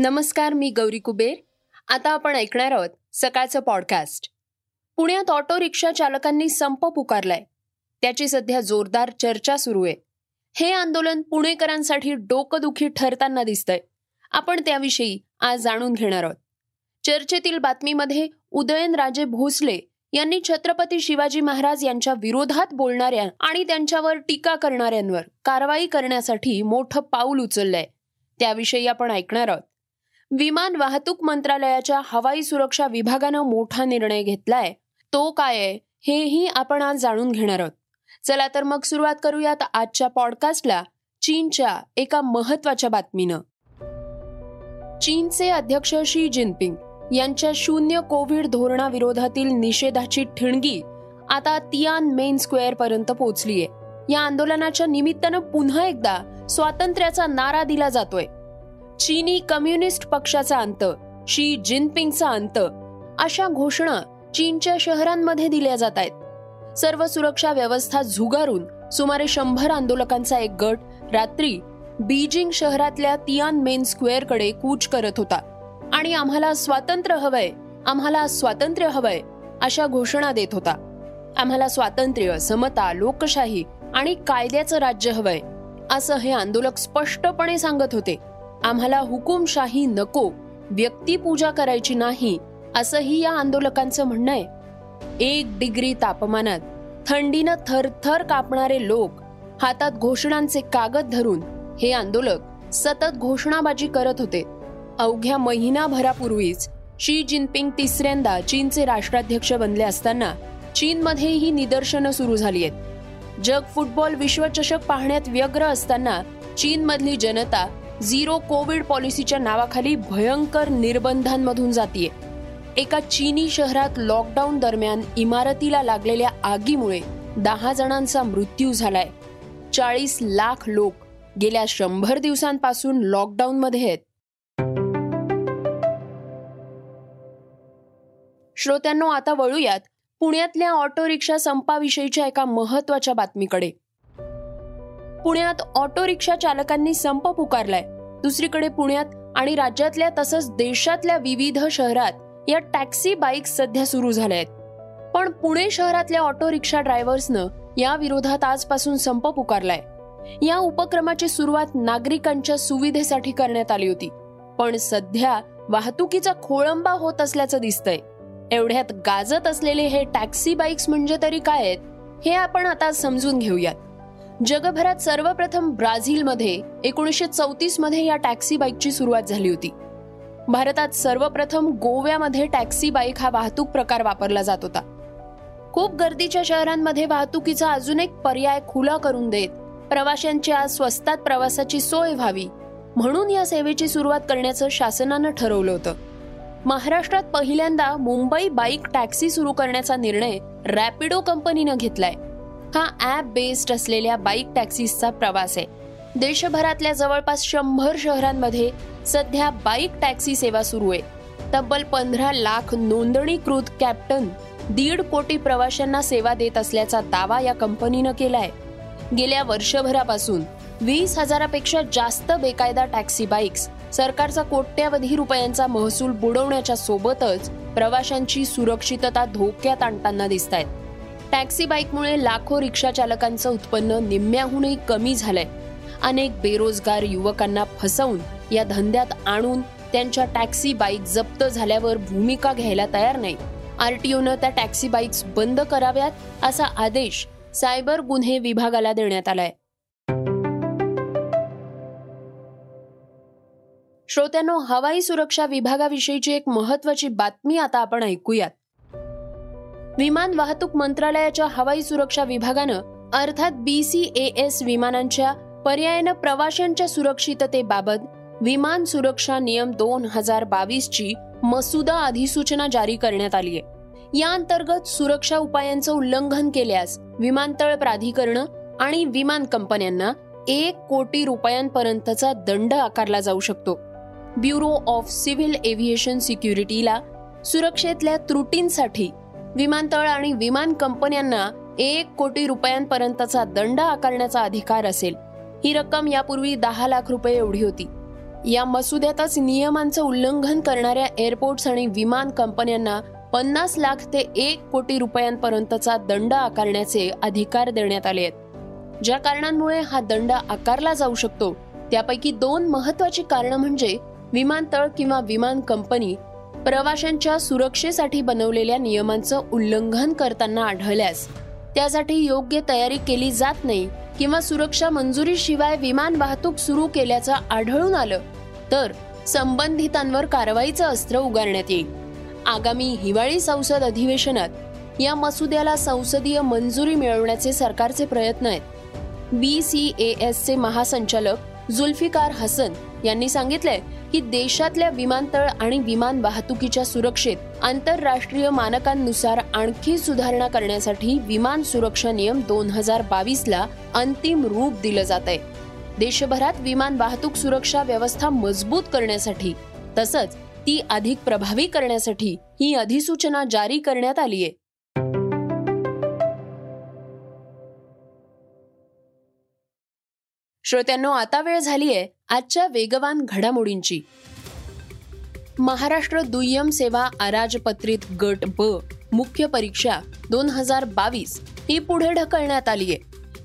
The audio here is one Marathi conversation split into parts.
नमस्कार मी गौरी कुबेर. आता आपण ऐकणार आहोत सकाळचं पॉडकास्ट पुण्यात ऑटो रिक्षा चालकांनी संप पुकारलाय. त्याची सध्या जोरदार चर्चा सुरू आहे. हे आंदोलन पुणेकरांसाठी डोकदुखी ठरताना दिसतंय. आपण त्याविषयी आज जाणून घेणार आहोत. चर्चेतील बातमीमध्ये उदयनराजे भोसले यांनी छत्रपती शिवाजी महाराज यांच्या विरोधात बोलणाऱ्या आणि त्यांच्यावर टीका करणाऱ्यांवर कारवाई करण्यासाठी मोठं पाऊल उचललंय. त्याविषयी आपण ऐकणार आहोत. विमान वाहतूक मंत्रालयाच्या हवाई सुरक्षा विभागानं मोठा निर्णय घेतलाय. तो काय आहे हेही आपण आज जाणून घेणार आहोत. चला तर मग सुरुवात करूयात आजच्या पॉडकास्टला चीनच्या एका महत्त्वाच्या बातमीनं. चीनचे अध्यक्ष शी जिनपिंग यांच्या शून्य कोविड धोरणाविरोधातील निषेधाची ठिणगी आता तियान मेन स्क्वेअर पर्यंत पोहोचलीये. या आंदोलनाच्या निमित्तानं पुन्हा एकदा स्वातंत्र्याचा नारा दिला जातोय. चीनी कम्युनिस्ट पक्षाचा अंत शी जिनपिंगचा अंत. अशा घोषणा चीनच्या शहरांमध्ये दिल्या जात आहेत. सर्व सुरक्षा व्यवस्था झुगारून सुमारे शंभर आंदोलकांचा एक गट रात्री बीजिंग शहरातल्या तियान मेन स्क्वेअरकडे कूच करत होता. आणि आम्हाला स्वातंत्र्य हवंय आम्हाला स्वातंत्र्य हवंय अशा घोषणा देत होता. आम्हाला स्वातंत्र्य समता लोकशाही आणि कायद्याचं राज्य हवंय असं हे आंदोलक स्पष्टपणे सांगत होते. आम्हाला हुकुमशाही नको व्यक्तिपूजा करायची नाही असंही या आंदोलकांचं म्हणणं आहे. एक डिग्री तापमानात थंडीनं थरथर कापणारे लोक हातात घोषणांचे कागद धरून हे आंदोलक सतत घोषणाबाजी करत होते. अवघ्या महिनाभरापूर्वीच शी जिनपिंग तिसऱ्यांदा चीनचे राष्ट्राध्यक्ष बनले असताना चीनमध्ये ही निदर्शनं सुरू झाली आहेत. जग फुटबॉल विश्वचषक पाहण्यात व्यग्र असताना चीनमधली जनता झिरो कोविड पॉलिसीच्या नावाखाली भयंकर निर्बंधांमधून जातीये. एका चीनी शहरात लॉकडाऊन दरम्यान इमारतीला लागलेल्या आगीमुळे दहा जणांचा मृत्यू झालाय. चाळीस लाख लोक गेल्या शंभर दिवसांपासून लॉकडाऊनमध्ये आहेत. श्रोत्यांनो आता वळूयात पुण्यातल्या ऑटो रिक्षा संपाविषयीच्या एका महत्त्वाच्या बातमीकडे. पुण्यात ऑटो रिक्षा चालकांनी संप पुकारलाय. दुसरीकडे पुण्यात आणि राज्यातल्या तसंच देशातल्या विविध शहरात या टॅक्सी बाईक सध्या सुरू झाल्या आहेत पण पुणे शहरातल्या ऑटो रिक्षा ड्रायव्हर्सनं या विरोधात आजपासून संप पुकारलाय. या उपक्रमाची सुरुवात नागरिकांच्या सुविधेसाठी करण्यात आली होती. पण सध्या वाहतुकीचा खोळंबा होत असल्याचं दिसतंय. एवढ्यात गाजत असलेले हे टॅक्सी बाईक्स म्हणजे तरी काय आहेत हे आपण आता समजून घेऊयात. जगभरात सर्वप्रथम ब्राझीलमध्ये एकोणीसशे चौतीसमध्ये या टॅक्सी बाईकची सुरुवात झाली होती. भारतात सर्वप्रथम गोव्यामध्ये टॅक्सी बाईक हा वाहतूक प्रकार वापरला जात होता. खूप गर्दीच्या शहरांमध्ये वाहतुकीचा अजून एक पर्याय खुला करून देत प्रवाशांच्या स्वस्तात प्रवासाची सोय व्हावी म्हणून या सेवेची सुरुवात करण्याचं शासनानं ठरवलं होतं. महाराष्ट्रात पहिल्यांदा मुंबई बाईक टॅक्सी सुरू करण्याचा निर्णय रॅपिडो कंपनीनं घेतलाय. हा ॲप बेस्ड असलेल्या बाईक टॅक्सीचा प्रवास आहे. देशभरातल्या जवळपास शंभर शहरांमध्ये सध्या बाईक टॅक्सी सेवा सुरू आहे. तब्बल पंधरा लाख नोंदणीकृत कॅप्टन दीड कोटी प्रवाशांना सेवा देत असल्याचा दावा या कंपनीनं केलाय. गेल्या वर्षभरापासून वीस हजारापेक्षा जास्त बेकायदा टॅक्सी बाईक्स सरकारचा कोट्यावधी रुपयांचा महसूल बुडवण्याच्या सोबतच प्रवाशांची सुरक्षितता धोक्यात आणताना दिसत आहेत टॅक्सी बाईकमुळे लाखो रिक्षा चालकांचं उत्पन्न निम्म्याहूनही कमी झालंय. अनेक बेरोजगार युवकांना फसवून या धंद्यात आणून त्यांच्या टॅक्सी बाईक जप्त झाल्यावर भूमिका घ्यायला तयार नाही. आरटीओनं त्या टॅक्सी बाईक्स बंद कराव्यात असा आदेश सायबर गुन्हे विभागाला देण्यात आलाय. श्रोत्यांनो हवाई सुरक्षा विभागाविषयीची एक महत्वाची बातमी आता आपण ऐकूयात. विमान वाहतूक मंत्रालयाच्या हवाई सुरक्षा विभागानं अर्थात बी सी ए एस विमानांच्या पर्यायानं प्रवाशांच्या सुरक्षिततेबाबत विमान सुरक्षा नियम दोन हजार बावीसची मसुदा अधिसूचना जारी करण्यात आली आहे. या अंतर्गत सुरक्षा उपायांचं उल्लंघन केल्यास विमानतळ प्राधिकरण आणि विमान कंपन्यांना एक कोटी रुपयांपर्यंतचा दंड आकारला जाऊ शकतो. ब्युरो ऑफ सिव्हिल एव्हिएशन सिक्युरिटीला सुरक्षेतल्या त्रुटींसाठी विमानतळ आणि विमान कंपन्यांना एक कोटी रुपयांपर्यंतचा दंड आकारण्याचा अधिकार असेल. ही रक्कम यापूर्वी दहा लाख रुपये एवढी होती. या मसुद्यातच नियमांचं उल्लंघन करणाऱ्या एअरपोर्ट्स आणि विमान कंपन्यांना पन्नास लाख ते एक कोटी रुपयांपर्यंतचा दंड आकारण्याचे अधिकार देण्यात आले आहेत. ज्या कारणांमुळे हा दंड आकारला जाऊ शकतो त्यापैकी दोन महत्वाची कारणं म्हणजे विमानतळ किंवा विमान कंपनी प्रवाशांच्या सुरक्षेसाठी बनवलेल्या नियमांचं उल्लंघन करताना आढळल्यास त्यासाठी योग्य तयारी केली जात नाही किंवा सुरक्षा मंजुरीशिवाय विमान वाहतूक सुरू केल्याचं आढळून आलं तर संबंधितांवर कारवाईचं अस्त्र उगारण्यात येईल. आगामी हिवाळी संसद अधिवेशनात या मसुद्याला संसदीय मंजुरी मिळवण्याचे सरकारचे प्रयत्न आहेत. बी सी ए एसचे महासंचालक जुल्फिकार हसन यांनी सांगितलंय की देशातल्या विमानतळ आणि विमान वाहतुकीच्या सुरक्षेत आंतरराष्ट्रीय मानकांनुसार आणखी सुधारणा करण्यासाठी विमान सुरक्षा नियम दोन हजार बावीस ला अंतिम रूप दिलं जात आहे. देशभरात विमान वाहतूक सुरक्षा व्यवस्था मजबूत करण्यासाठी तसंच ती अधिक प्रभावी करण्यासाठी ही अधिसूचना जारी करण्यात आली आहे. श्रोत्यांनो आता वेळ झालीय आजच्या वेगवान घडामोडींची. महाराष्ट्र दुय्यम सेवा अराजपत्रित गट ब मुख्य परीक्षा दोन हजार बावीस ही पुढे ढकलण्यात आली आहे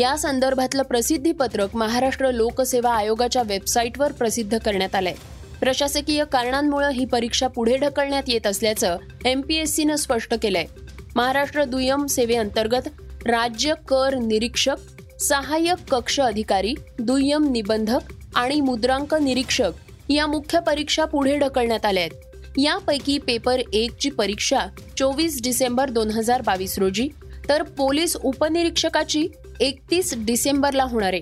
या संदर्भातलं प्रसिद्धी पत्रक महाराष्ट्र लोकसेवा आयोगाच्या वेबसाईटवर प्रसिद्ध करण्यात आलंय. प्रशासकीय कारणांमुळे ही परीक्षा पुढे ढकलण्यात येत असल्याचं एमपीएससीनं स्पष्ट केलंय. महाराष्ट्र दुय्यम सेवेअंतर्गत राज्य कर निरीक्षक सहाय्यक कक्ष अधिकारी दुय्यम निबंधक आणि मुद्रांक निरीक्षक या मुख्य परीक्षा पुढे ढकलण्यात आल्या आहेत. यापैकी पेपर एक ची परीक्षा चोवीस डिसेंबर दोन हजार बावीस रोजी तर पोलीस उपनिरीक्षकाची एकतीस डिसेंबरला होणार आहे.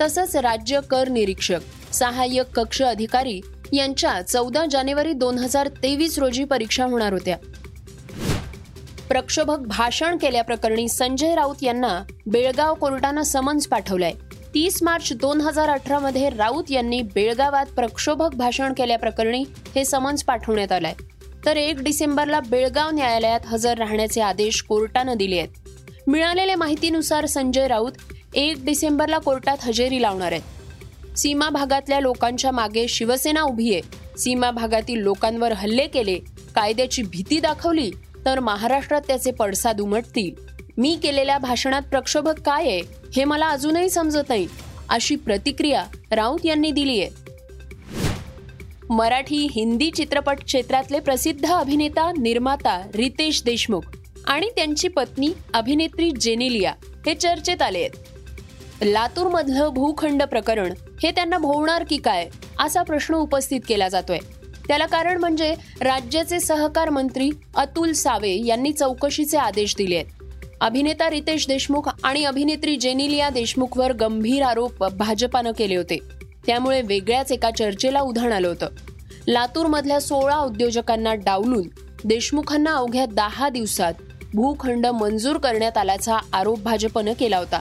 तसंच राज्य कर निरीक्षक सहाय्यक कक्ष अधिकारी यांच्या चौदा जानेवारी दोन हजार तेवीस रोजी परीक्षा होणार होत्या. प्रक्षोभक भाषण केल्याप्रकरणी संजय राऊत यांना बेळगाव कोर्टानं समन्स पाठवलंय. तीस मार्च दोन हजार अठरामध्ये राऊत यांनी बेळगावात प्रक्षोभक भाषण केल्याप्रकरणी हे समन्स पाठवण्यात आलंय. तर एक डिसेंबरला बेळगाव न्यायालयात हजर राहण्याचे आदेश कोर्टानं दिले आहेत. मिळालेल्या माहितीनुसार संजय राऊत एक डिसेंबरला कोर्टात हजेरी लावणार आहेत. सीमा भागातल्या लोकांच्या मागे शिवसेना उभी आहे. सीमा भागातील लोकांवर हल्ले केले कायद्याची भीती दाखवली तर महाराष्ट्रात त्याचे पडसाद उमटतील. मी केलेल्या भाषणात प्रक्षोभक काय आहे हे मला अजूनही समजत नाही अशी प्रतिक्रिया राऊत यांनी दिली आहे. मराठी हिंदी चित्रपट क्षेत्रातले प्रसिद्ध अभिनेता निर्माता रितेश देशमुख आणि त्यांची पत्नी अभिनेत्री जेनेलिया हे चर्चेत आले आहेत. लातूरमधलं भूखंड प्रकरण हे त्यांना भोवणार की काय असा प्रश्न उपस्थित केला जातोय. त्याला कारण म्हणजे राज्याचे सहकार मंत्री अतुल सावे यांनी चौकशीचे आदेश दिले आहेत. अभिनेता रितेश देशमुख आणि अभिनेत्री जेनिलिया देशमुखवर गंभीर आरोप भाजपानं केले होते. त्यामुळे वेगळ्याच एका चर्चेला उधाण आलं होतं. लातूरमधल्या सोळा उद्योजकांना डावलून देशमुखांना अवघ्या दहा दिवसात भूखंड मंजूर करण्यात आल्याचा आरोप भाजपनं केला होता.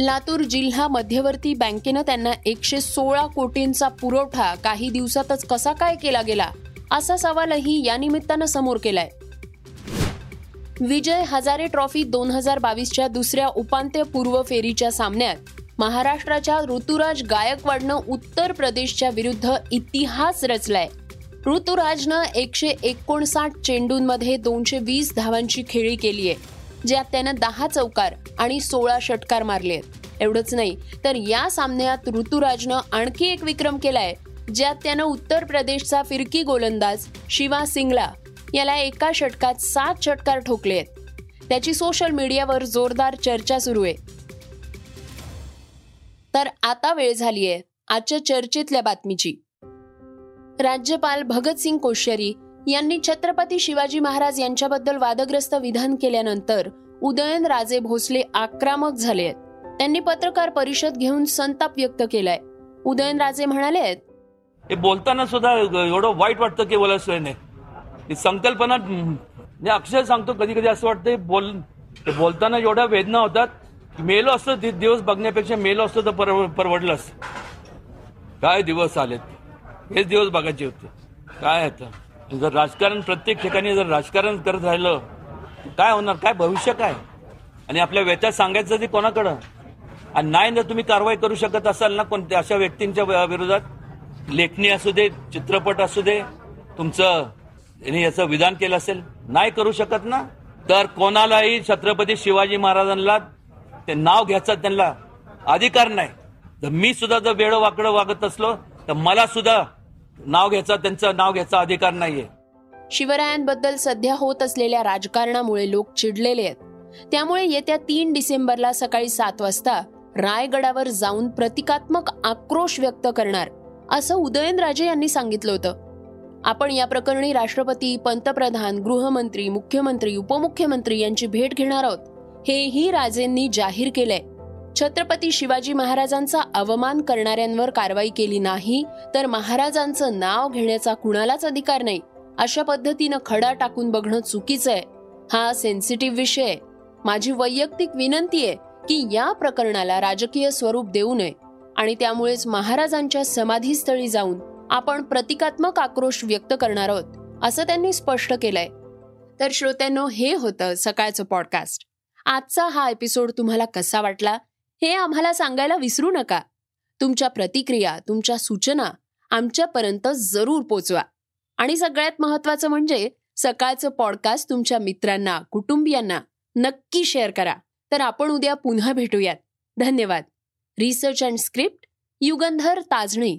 लातूर जिल्हा मध्यवर्ती बँकेनं त्यांना एकशे सोळा कोटींचा पुरवठा काही दिवसातच कसा काय केला गेला? असा सवालही या निमित्तानं समोर केलाय. विजय हजारे ट्रॉफी दोन हजार बावीसच्या दुसऱ्या उपांत्यपूर्व फेरीच्या सामन्यात महाराष्ट्राच्या ऋतुराज गायकवाडनं उत्तर प्रदेशच्या विरुद्ध इतिहास रचलाय. ऋतुराजनं एकशे एकोणसाठ चेंडूंमध्ये दोनशे वीस धावांची खेळी केली आहे ज्यात त्यानं दहा चौकार आणि सोळा षटकार मारले आहेत. एवढंच नाही तर या सामन्यात ऋतुराजनं आणखी एक विक्रम केलाय ज्यात त्यानं उत्तर प्रदेशचा फिरकी गोलंदाज शिवा सिंगला याला एका षटकात सात षटकार ठोकले आहेत. त्याची सोशल मीडियावर जोरदार चर्चा सुरू आहे. तर आता वेळ झालीय आजच्या चर्चेतल्या बातमीची. राज्यपाल भगतसिंग कोश्यारी यांनी छत्रपती शिवाजी महाराज यांच्याबद्दल वादग्रस्त विधान केल्यानंतर उदयन राजे भोसले आक्रमक झाले आहेत. त्यांनी पत्रकार परिषद घेऊन संताप व्यक्त केलाय. उदयनराजे म्हणाले हे बोलताना सुद्धा एवढं वाईट वाटतं की बोलायला ही संकल्पना म्हणजे अक्षर सांगतो कधी कधी असं वाटतं बोल बोलताना एवढ्या वेदना होतात मेलो असतो दिवस बघण्यापेक्षा मेलो असतो तर परवडलं असत काय दिवस आलेत? हेच दिवस बघायचे होते. काय आता? जर राजकारण प्रत्येक ठिकाणी जर राजकारण करत राहिलं काय होणार? काय भविष्य काय? आणि आपल्या व्यथा सांगायचं ते कोणाकडं? आणि नाही जर तुम्ही कारवाई करू शकत असाल ना कोणत्या अशा व्यक्तींच्या विरोधात लेखणी असू दे चित्रपट असू दे तुमचं याचं विधान केलं असेल नाही करू शकत ना? तर कोणालाही छत्रपती शिवाजी महाराजांना ते नाव घ्यायचं त्यांना अधिकार नाही. तर मी सुद्धा जर वेळ वाकडं वागत असलो तर मला सुद्धा नाव घ्यायचा त्यांचं नाव घ्यायचा अधिकार नाहीये. शिवरायांबद्दल सध्या होत असलेल्या राजकारणामुळे लोक चिडलेले आहेत. त्यामुळे येत्या तीन डिसेंबरला सकाळी सात वाजता रायगडावर जाऊन प्रतिकात्मक आक्रोश व्यक्त करणार असं उदयनराजे यांनी सांगितलं होतं. आपण या प्रकरणी राष्ट्रपती पंतप्रधान गृहमंत्री मुख्यमंत्री उपमुख्यमंत्री यांची भेट घेणार आहोत. हेही राजेंनी जाहीर केलंय. छत्रपती शिवाजी महाराजांचा अवमान करणाऱ्यांवर कारवाई केली नाही तर महाराजांचं नाव घेण्याचा कुणालाच अधिकार नाही अशा पद्धतीनं खडा टाकून बघणं चुकीचं आहे. हा सेन्सिटिव्ह विषय आहे. माझी वैयक्तिक विनंती आहे की या प्रकरणाला राजकीय स्वरूप देऊ नये आणि त्यामुळेच महाराजांच्या समाधीस्थळी जाऊन आपण प्रतिकात्मक आक्रोश व्यक्त करणार आहोत असं त्यांनी स्पष्ट केलंय. तर श्रोत्यांनो हे होतं सकाळचं पॉडकास्ट आजचा हा एपिसोड तुम्हाला कसा वाटला? हे आम्हाला सांगायला विसरू नका. तुमच्या प्रतिक्रिया तुमच्या सूचना आमच्यापर्यंत जरूर पोचवा. आणि सगळ्यात महत्वाचं म्हणजे सकाळचं पॉडकास्ट तुमच्या मित्रांना कुटुंबियांना नक्की शेअर करा. तर आपण उद्या पुन्हा भेटूयात. धन्यवाद. Research and script Yugandhar Tajane.